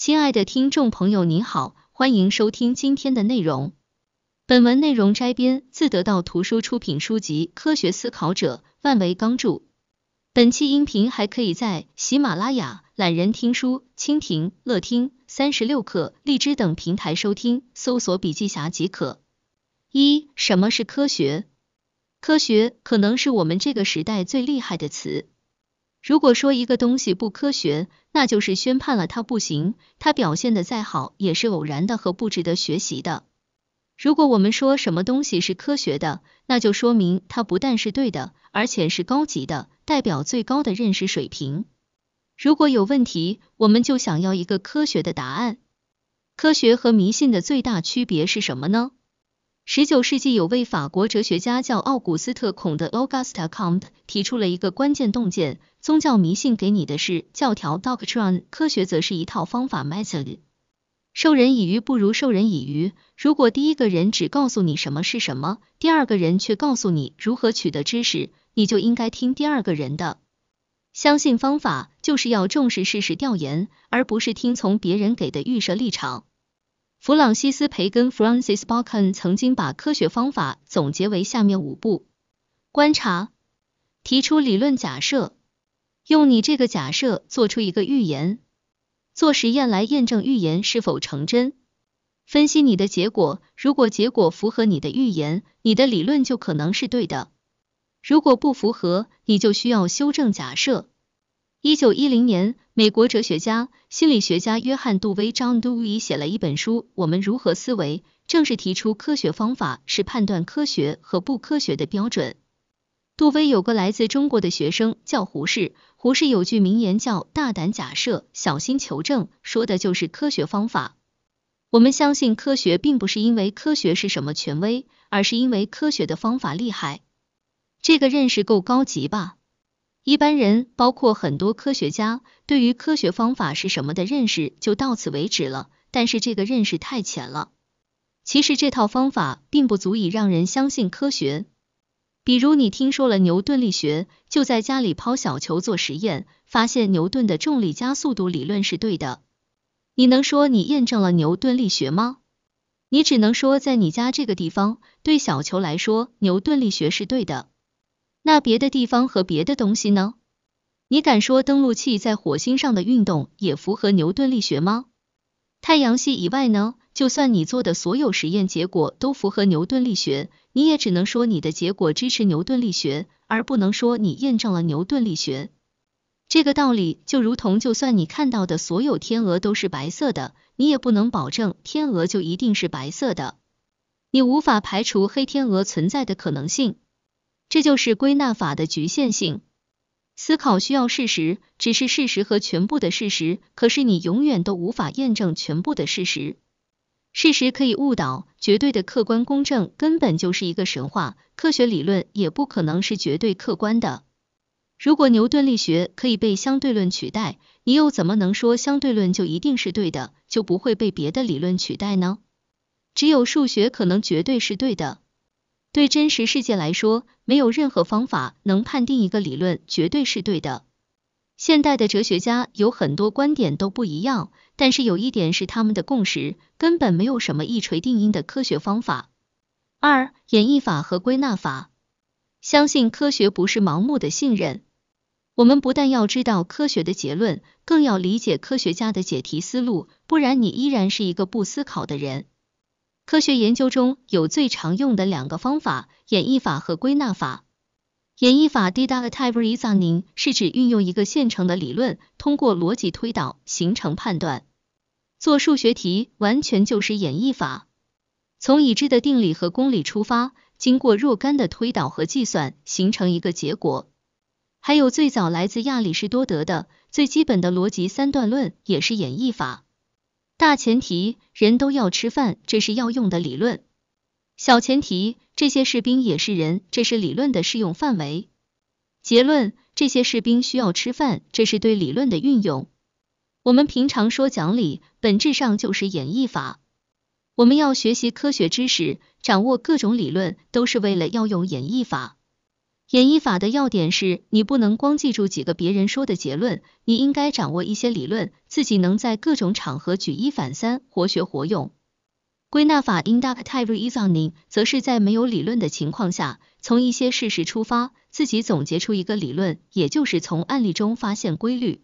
亲爱的听众朋友您好，欢迎收听今天的内容。本文内容摘编自得到图书出品书籍《科学思考者》，万维钢著。本期音频还可以在喜马拉雅、懒人听书、蜻蜓、乐听、三十六课、荔枝等平台收听，搜索笔记侠即可。一、什么是科学？科学可能是我们这个时代最厉害的词。如果说一个东西不科学，那就是宣判了它不行，它表现的再好也是偶然的和不值得学习的。如果我们说什么东西是科学的，那就说明它不但是对的，而且是高级的，代表最高的认识水平。如果有问题，我们就想要一个科学的答案。科学和迷信的最大区别是什么呢？十九世纪有位法国哲学家叫奥古斯特·孔德 （Auguste Comte） 提出了一个关键洞见：宗教迷信给你的是教条 （doctrine），科学则是一套方法 （method）。授人以鱼不如授人以渔。如果第一个人只告诉你什么是什么，第二个人却告诉你如何取得知识，你就应该听第二个人的。相信方法就是要重视事实调研，而不是听从别人给的预设立场。弗朗西斯·培根 （Francis Bacon） 曾经把科学方法总结为下面五步：观察，提出理论假设，用你这个假设做出一个预言。做实验来验证预言是否成真，分析你的结果，如果结果符合你的预言，你的理论就可能是对的；如果不符合，你就需要修正假设。一九一零年，美国哲学家、心理学家约翰·杜威 （John Dewey） 写了一本书《我们如何思维》，正是提出科学方法是判断科学和不科学的标准。杜威有个来自中国的学生叫胡适，胡适有句名言叫“大胆假设，小心求证”，说的就是科学方法。我们相信科学，并不是因为科学是什么权威，而是因为科学的方法厉害。这个认识够高级吧？一般人，包括很多科学家，对于科学方法是什么的认识就到此为止了。但是这个认识太浅了。其实这套方法并不足以让人相信科学。比如你听说了牛顿力学，就在家里抛小球做实验，发现牛顿的重力加速度理论是对的，你能说你验证了牛顿力学吗？你只能说在你家这个地方，对小球来说，牛顿力学是对的。那别的地方和别的东西呢？你敢说登陆器在火星上的运动也符合牛顿力学吗？太阳系以外呢？就算你做的所有实验结果都符合牛顿力学，你也只能说你的结果支持牛顿力学，而不能说你验证了牛顿力学。这个道理就如同，就算你看到的所有天鹅都是白色的，你也不能保证天鹅就一定是白色的。你无法排除黑天鹅存在的可能性，这就是归纳法的局限性。思考需要事实，只是事实和全部的事实，可是你永远都无法验证全部的事实。事实可以误导，绝对的客观公正根本就是一个神话，科学理论也不可能是绝对客观的。如果牛顿力学可以被相对论取代，你又怎么能说相对论就一定是对的，就不会被别的理论取代呢？只有数学可能绝对是对的。对真实世界来说，没有任何方法能判定一个理论绝对是对的。现代的哲学家有很多观点都不一样，但是有一点是他们的共识，根本没有什么一锤定音的科学方法。二、演绎法和归纳法，相信科学不是盲目的信任。我们不但要知道科学的结论，更要理解科学家的解题思路，不然你依然是一个不思考的人。科学研究中有最常用的两个方法：演绎法和归纳法。演绎法 （deductive reasoning） 是指运用一个现成的理论，通过逻辑推导形成判断。做数学题完全就是演绎法，从已知的定理和公理出发，经过若干的推导和计算，形成一个结果。还有最早来自亚里士多德的最基本的逻辑三段论，也是演绎法。大前提，人都要吃饭，这是要用的理论。小前提，这些士兵也是人，这是理论的适用范围。结论，这些士兵需要吃饭，这是对理论的运用。我们平常说讲理，本质上就是演绎法。我们要学习科学知识，掌握各种理论，都是为了要用演绎法。演绎法的要点是你不能光记住几个别人说的结论，你应该掌握一些理论，自己能在各种场合举一反三，活学活用。归纳法 inductive reasoning 则是在没有理论的情况下，从一些事实出发，自己总结出一个理论，也就是从案例中发现规律。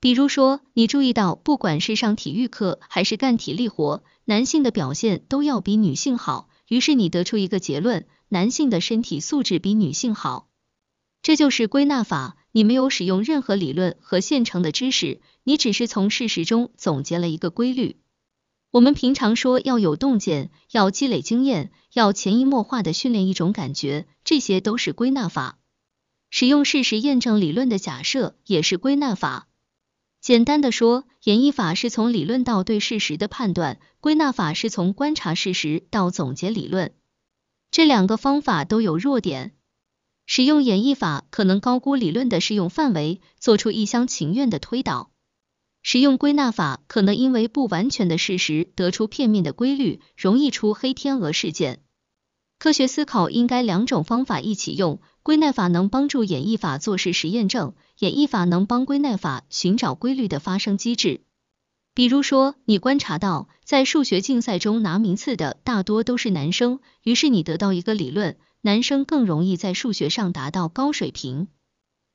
比如说，你注意到，不管是上体育课还是干体力活，男性的表现都要比女性好，于是你得出一个结论。男性的身体素质比女性好，这就是归纳法。你没有使用任何理论和现成的知识，你只是从事实中总结了一个规律。我们平常说要有洞见，要积累经验，要潜移默化的训练一种感觉，这些都是归纳法。使用事实验证理论的假设也是归纳法。简单的说，演绎法是从理论到对事实的判断，归纳法是从观察事实到总结理论。这两个方法都有弱点，使用演绎法可能高估理论的适用范围，做出一厢情愿的推导；使用归纳法可能因为不完全的事实得出片面的规律，容易出黑天鹅事件。科学思考应该两种方法一起用，归纳法能帮助演绎法做事实验证，演绎法能帮归纳法寻找规律的发生机制。比如说，你观察到，在数学竞赛中拿名次的大多都是男生，于是你得到一个理论，男生更容易在数学上达到高水平。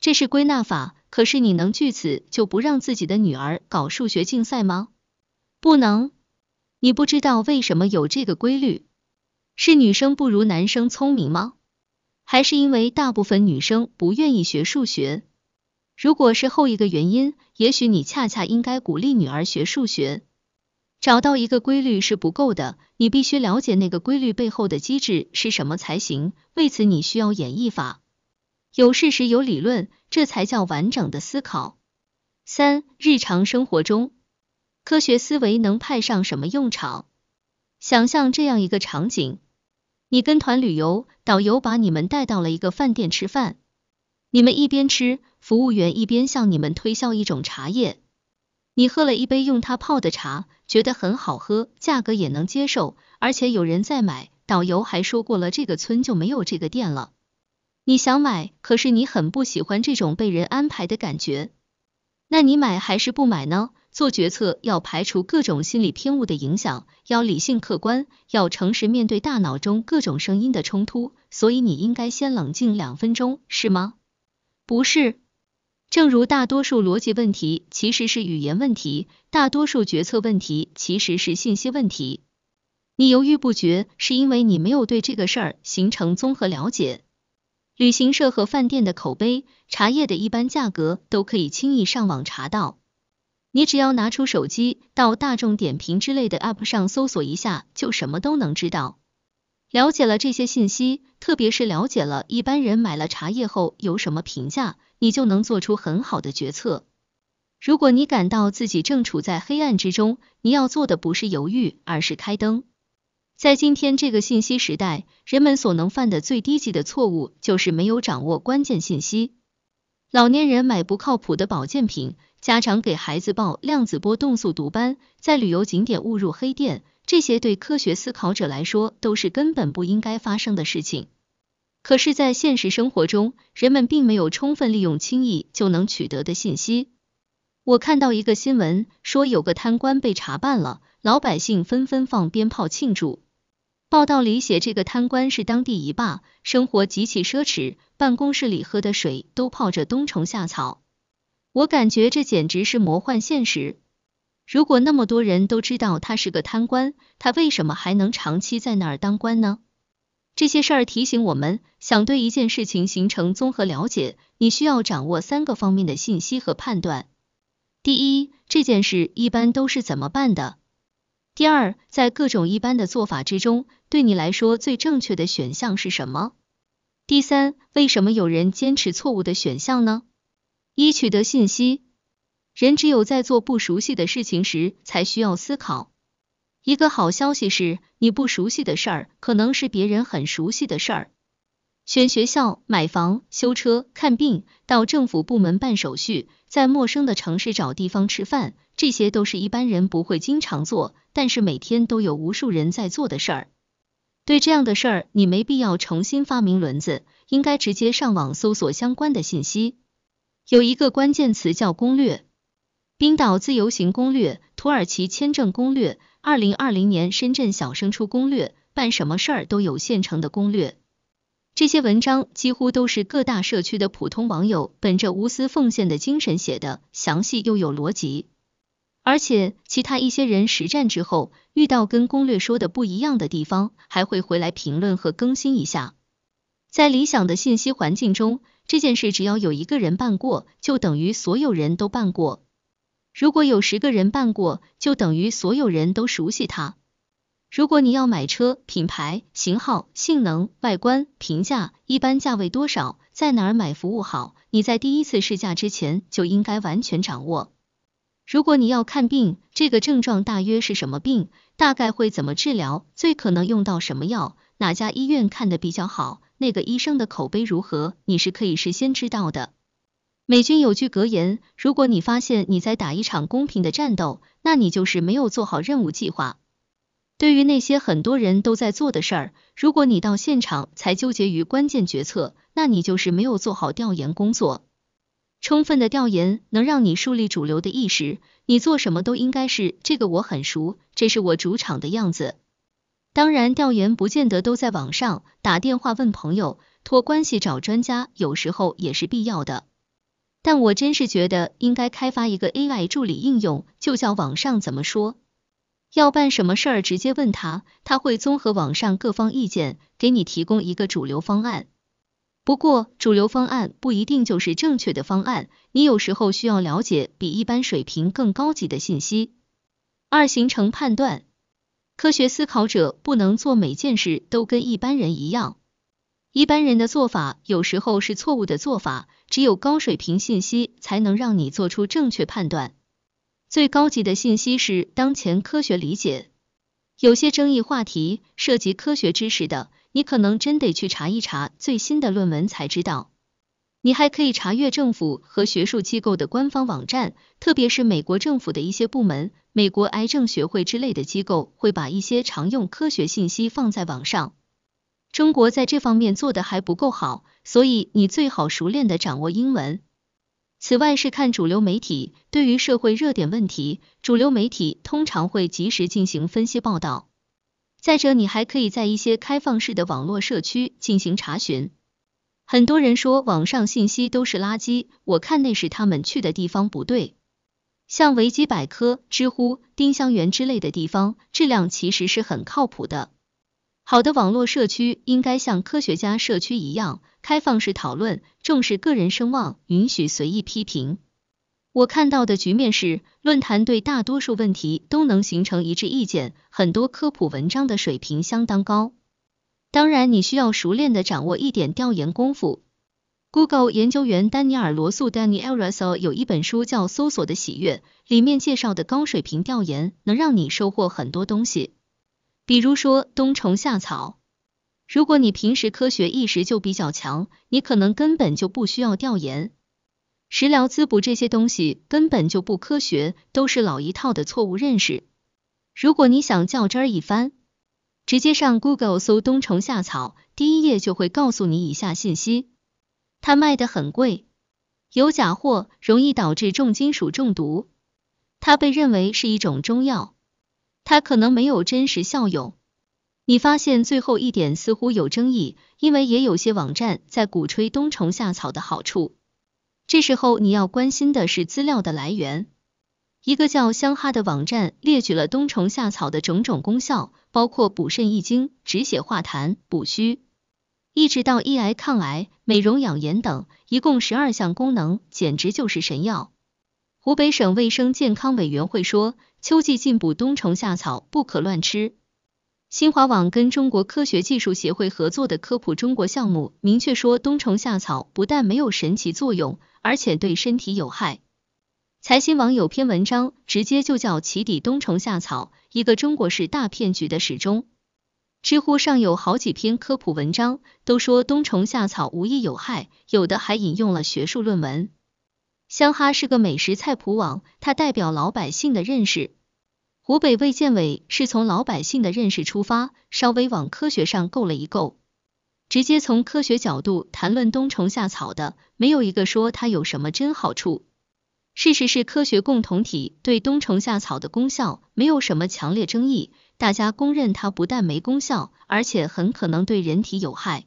这是归纳法，可是你能据此就不让自己的女儿搞数学竞赛吗？不能。你不知道为什么有这个规律？是女生不如男生聪明吗？还是因为大部分女生不愿意学数学？如果是后一个原因，也许你恰恰应该鼓励女儿学数学。找到一个规律是不够的，你必须了解那个规律背后的机制是什么才行。为此，你需要演绎法，有事实有理论，这才叫完整的思考。三、日常生活中，科学思维能派上什么用场？想象这样一个场景：你跟团旅游，导游把你们带到了一个饭店吃饭，你们一边吃。服务员一边向你们推销一种茶叶，你喝了一杯用它泡的茶，觉得很好喝，价格也能接受，而且有人在买。导游还说过了，这个村就没有这个店了。你想买，可是你很不喜欢这种被人安排的感觉。那你买还是不买呢？做决策要排除各种心理偏误的影响，要理性客观，要诚实面对大脑中各种声音的冲突。所以你应该先冷静两分钟，是吗？不是。正如大多数逻辑问题其实是语言问题，大多数决策问题其实是信息问题。你犹豫不决，是因为你没有对这个事儿形成综合了解。旅行社和饭店的口碑、茶叶的一般价格都可以轻易上网查到。你只要拿出手机，到大众点评之类的 App 上搜索一下，就什么都能知道。了解了这些信息，特别是了解了一般人买了茶叶后有什么评价。你就能做出很好的决策。如果你感到自己正处在黑暗之中，你要做的不是犹豫，而是开灯。在今天这个信息时代，人们所能犯的最低级的错误就是没有掌握关键信息。老年人买不靠谱的保健品，家长给孩子报量子波动速读班，在旅游景点误入黑店，这些对科学思考者来说都是根本不应该发生的事情。可是，在现实生活中，人们并没有充分利用轻易就能取得的信息。我看到一个新闻，说有个贪官被查办了，老百姓纷纷放鞭炮庆祝。报道里写，这个贪官是当地一霸，生活极其奢侈，办公室里喝的水都泡着冬虫夏草。我感觉这简直是魔幻现实。如果那么多人都知道他是个贪官，他为什么还能长期在那儿当官呢？这些事儿提醒我们，想对一件事情形成综合了解，你需要掌握三个方面的信息和判断。第一，这件事一般都是怎么办的？第二，在各种一般的做法之中，对你来说最正确的选项是什么？第三，为什么有人坚持错误的选项呢？一、取得信息，人只有在做不熟悉的事情时，才需要思考。一个好消息是，你不熟悉的事儿，可能是别人很熟悉的事儿。选学校、买房、修车、看病，到政府部门办手续，在陌生的城市找地方吃饭，这些都是一般人不会经常做，但是每天都有无数人在做的事儿。对这样的事儿，你没必要重新发明轮子，应该直接上网搜索相关的信息。有一个关键词叫攻略，冰岛自由行攻略、土耳其签证攻略、二零二零年深圳小升初攻略，办什么事儿都有现成的攻略。这些文章几乎都是各大社区的普通网友本着无私奉献的精神写的，详细又有逻辑。而且其他一些人实战之后，遇到跟攻略说的不一样的地方，还会回来评论和更新一下。在理想的信息环境中，这件事只要有一个人办过，就等于所有人都办过；如果有十个人办过，就等于所有人都熟悉它。如果你要买车，品牌、型号、性能、外观、评价，一般价位多少，在哪儿买服务好，你在第一次试驾之前就应该完全掌握。如果你要看病，这个症状大约是什么病，大概会怎么治疗，最可能用到什么药，哪家医院看的比较好，那个医生的口碑如何，你是可以事先知道的。美军有句格言，如果你发现你在打一场公平的战斗，那你就是没有做好任务计划。对于那些很多人都在做的事儿，如果你到现场才纠结于关键决策，那你就是没有做好调研工作。充分的调研能让你树立主流的意识，你做什么都应该是这个我很熟，这是我主场的样子。当然，调研不见得都在网上，打电话问朋友，托关系找专家，有时候也是必要的。但我真是觉得应该开发一个 AI 助理应用，就叫网上怎么说。要办什么事儿，直接问他，他会综合网上各方意见，给你提供一个主流方案。不过，主流方案不一定就是正确的方案，你有时候需要了解比一般水平更高级的信息。二、形成判断，科学思考者不能做每件事都跟一般人一样，一般人的做法有时候是错误的做法，只有高水平信息才能让你做出正确判断。最高级的信息是当前科学理解，有些争议话题涉及科学知识的，你可能真得去查一查最新的论文才知道。你还可以查阅政府和学术机构的官方网站，特别是美国政府的一些部门，美国癌症学会之类的机构会把一些常用科学信息放在网上。中国在这方面做的还不够好，所以你最好熟练的掌握英文。此外是看主流媒体，对于社会热点问题，主流媒体通常会及时进行分析报道。再者，你还可以在一些开放式的网络社区进行查询。很多人说网上信息都是垃圾，我看那是他们去的地方不对。像维基百科、知乎、丁香园之类的地方，质量其实是很靠谱的。好的网络社区应该像科学家社区一样，开放式讨论，重视个人声望，允许随意批评。我看到的局面是，论坛对大多数问题都能形成一致意见，很多科普文章的水平相当高。当然，你需要熟练的掌握一点调研功夫。Google 研究员丹尼尔罗素 （Daniel Russell） 有一本书叫《搜索的喜悦》，里面介绍的高水平调研能让你收获很多东西。比如说冬虫夏草，如果你平时科学意识就比较强，你可能根本就不需要调研。食疗滋补这些东西根本就不科学，都是老一套的错误认识。如果你想较真儿一番，直接上 Google 搜冬虫夏草，第一页就会告诉你以下信息：它卖的很贵，有假货，容易导致重金属中毒，它被认为是一种中药。它可能没有真实效用。你发现最后一点似乎有争议，因为也有些网站在鼓吹冬虫夏草的好处。这时候你要关心的是资料的来源。一个叫香哈的网站列举了冬虫夏草的种种功效，包括补肾益精、止血化痰、补虚，一直到抑癌抗癌、美容养颜等，一共十二项功能，简直就是神药。湖北省卫生健康委员会说。秋季进补冬虫夏草不可乱吃。新华网跟中国科学技术协会合作的科普中国项目明确说，冬虫夏草不但没有神奇作用，而且对身体有害。财新网有篇文章直接就叫“起底冬虫夏草，一个中国式大骗局的始终”。知乎上有好几篇科普文章，都说冬虫夏草无益有害，有的还引用了学术论文。香哈是个美食菜谱网，它代表老百姓的认识。湖北卫健委是从老百姓的认识出发，稍微往科学上够了一够，直接从科学角度谈论冬虫夏草的，没有一个说它有什么真好处。事实是科学共同体对冬虫夏草的功效没有什么强烈争议，大家公认它不但没功效，而且很可能对人体有害。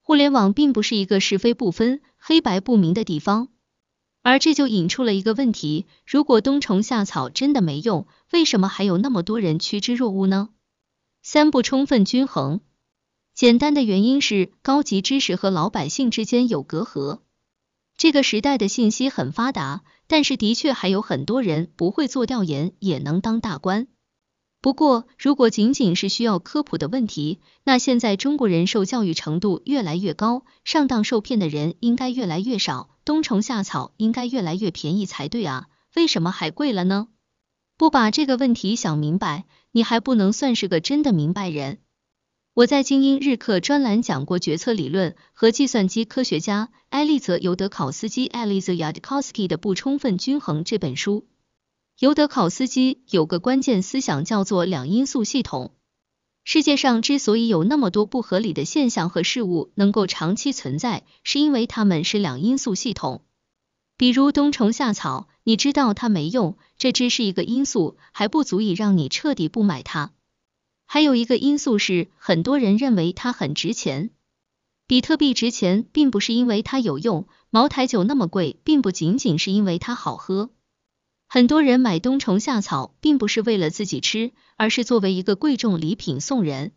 互联网并不是一个是非不分、黑白不明的地方。而这就引出了一个问题：如果冬虫夏草真的没用，为什么还有那么多人趋之若鹜呢？三不充分均衡，简单的原因是高级知识和老百姓之间有隔阂。这个时代的信息很发达，但是的确还有很多人不会做调研也能当大官。不过，如果仅仅是需要科普的问题，那现在中国人受教育程度越来越高，上当受骗的人应该越来越少，冬虫夏草应该越来越便宜才对啊，为什么还贵了呢？不把这个问题想明白，你还不能算是个真的明白人。我在精英日课专栏讲过决策理论和计算机科学家埃利泽尤德考斯基 （Eliezer Yudkowsky） 的不充分均衡这本书。尤德考斯基有个关键思想叫做两因素系统。世界上之所以有那么多不合理的现象和事物能够长期存在，是因为它们是两因素系统。比如冬虫夏草，你知道它没用，这只是一个因素，还不足以让你彻底不买它。还有一个因素是，很多人认为它很值钱。比特币值钱，并不是因为它有用；茅台酒那么贵，并不仅仅是因为它好喝。很多人买冬虫夏草，并不是为了自己吃，而是作为一个贵重礼品送人。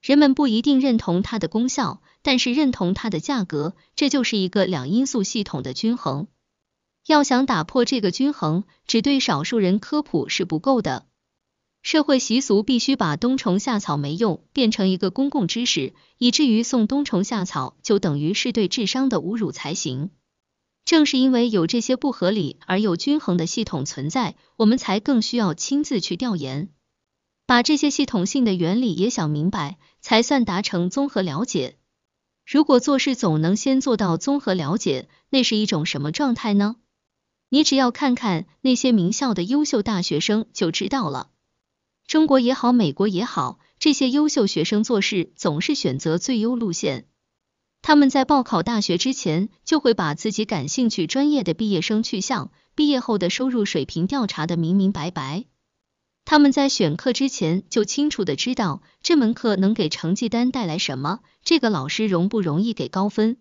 人们不一定认同它的功效，但是认同它的价格，这就是一个两因素系统的均衡。要想打破这个均衡，只对少数人科普是不够的。社会习俗必须把冬虫夏草没用变成一个公共知识，以至于送冬虫夏草就等于是对智商的侮辱才行。正是因为有这些不合理而又均衡的系统存在，我们才更需要亲自去调研，把这些系统性的原理也想明白，才算达成综合了解。如果做事总能先做到综合了解，那是一种什么状态呢？你只要看看那些名校的优秀大学生就知道了。中国也好，美国也好，这些优秀学生做事总是选择最优路线。他们在报考大学之前，就会把自己感兴趣专业的毕业生去向、毕业后的收入水平调查的明明白白。他们在选课之前，就清楚的知道这门课能给成绩单带来什么，这个老师容不容易给高分。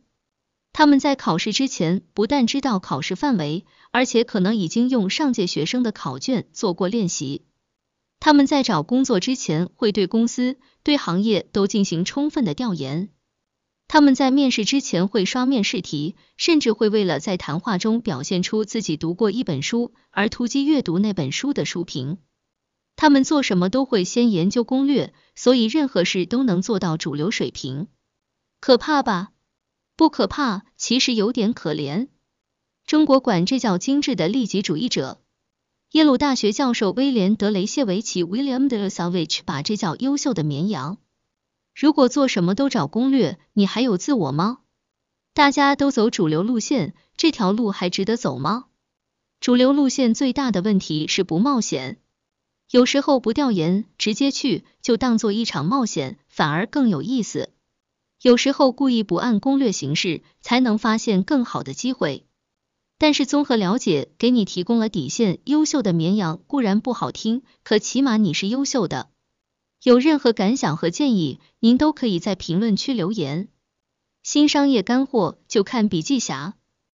他们在考试之前，不但知道考试范围，而且可能已经用上届学生的考卷做过练习。他们在找工作之前，会对公司、对行业都进行充分的调研。他们在面试之前会刷面试题，甚至会为了在谈话中表现出自己读过一本书而突击阅读那本书的书评。他们做什么都会先研究攻略，所以任何事都能做到主流水平。可怕吧？不可怕，其实有点可怜。中国管这叫精致的利己主义者。耶鲁大学教授威廉·德雷谢维奇 （William de Savage） 把这叫优秀的绵羊。如果做什么都找攻略，你还有自我吗？大家都走主流路线，这条路还值得走吗？主流路线最大的问题是不冒险，有时候不调研直接去，就当做一场冒险，反而更有意思。有时候故意不按攻略行事，才能发现更好的机会。但是综合了解给你提供了底线，优秀的绵羊固然不好听，可起码你是优秀的。有任何感想和建议，您都可以在评论区留言。新商业干货就看笔记侠。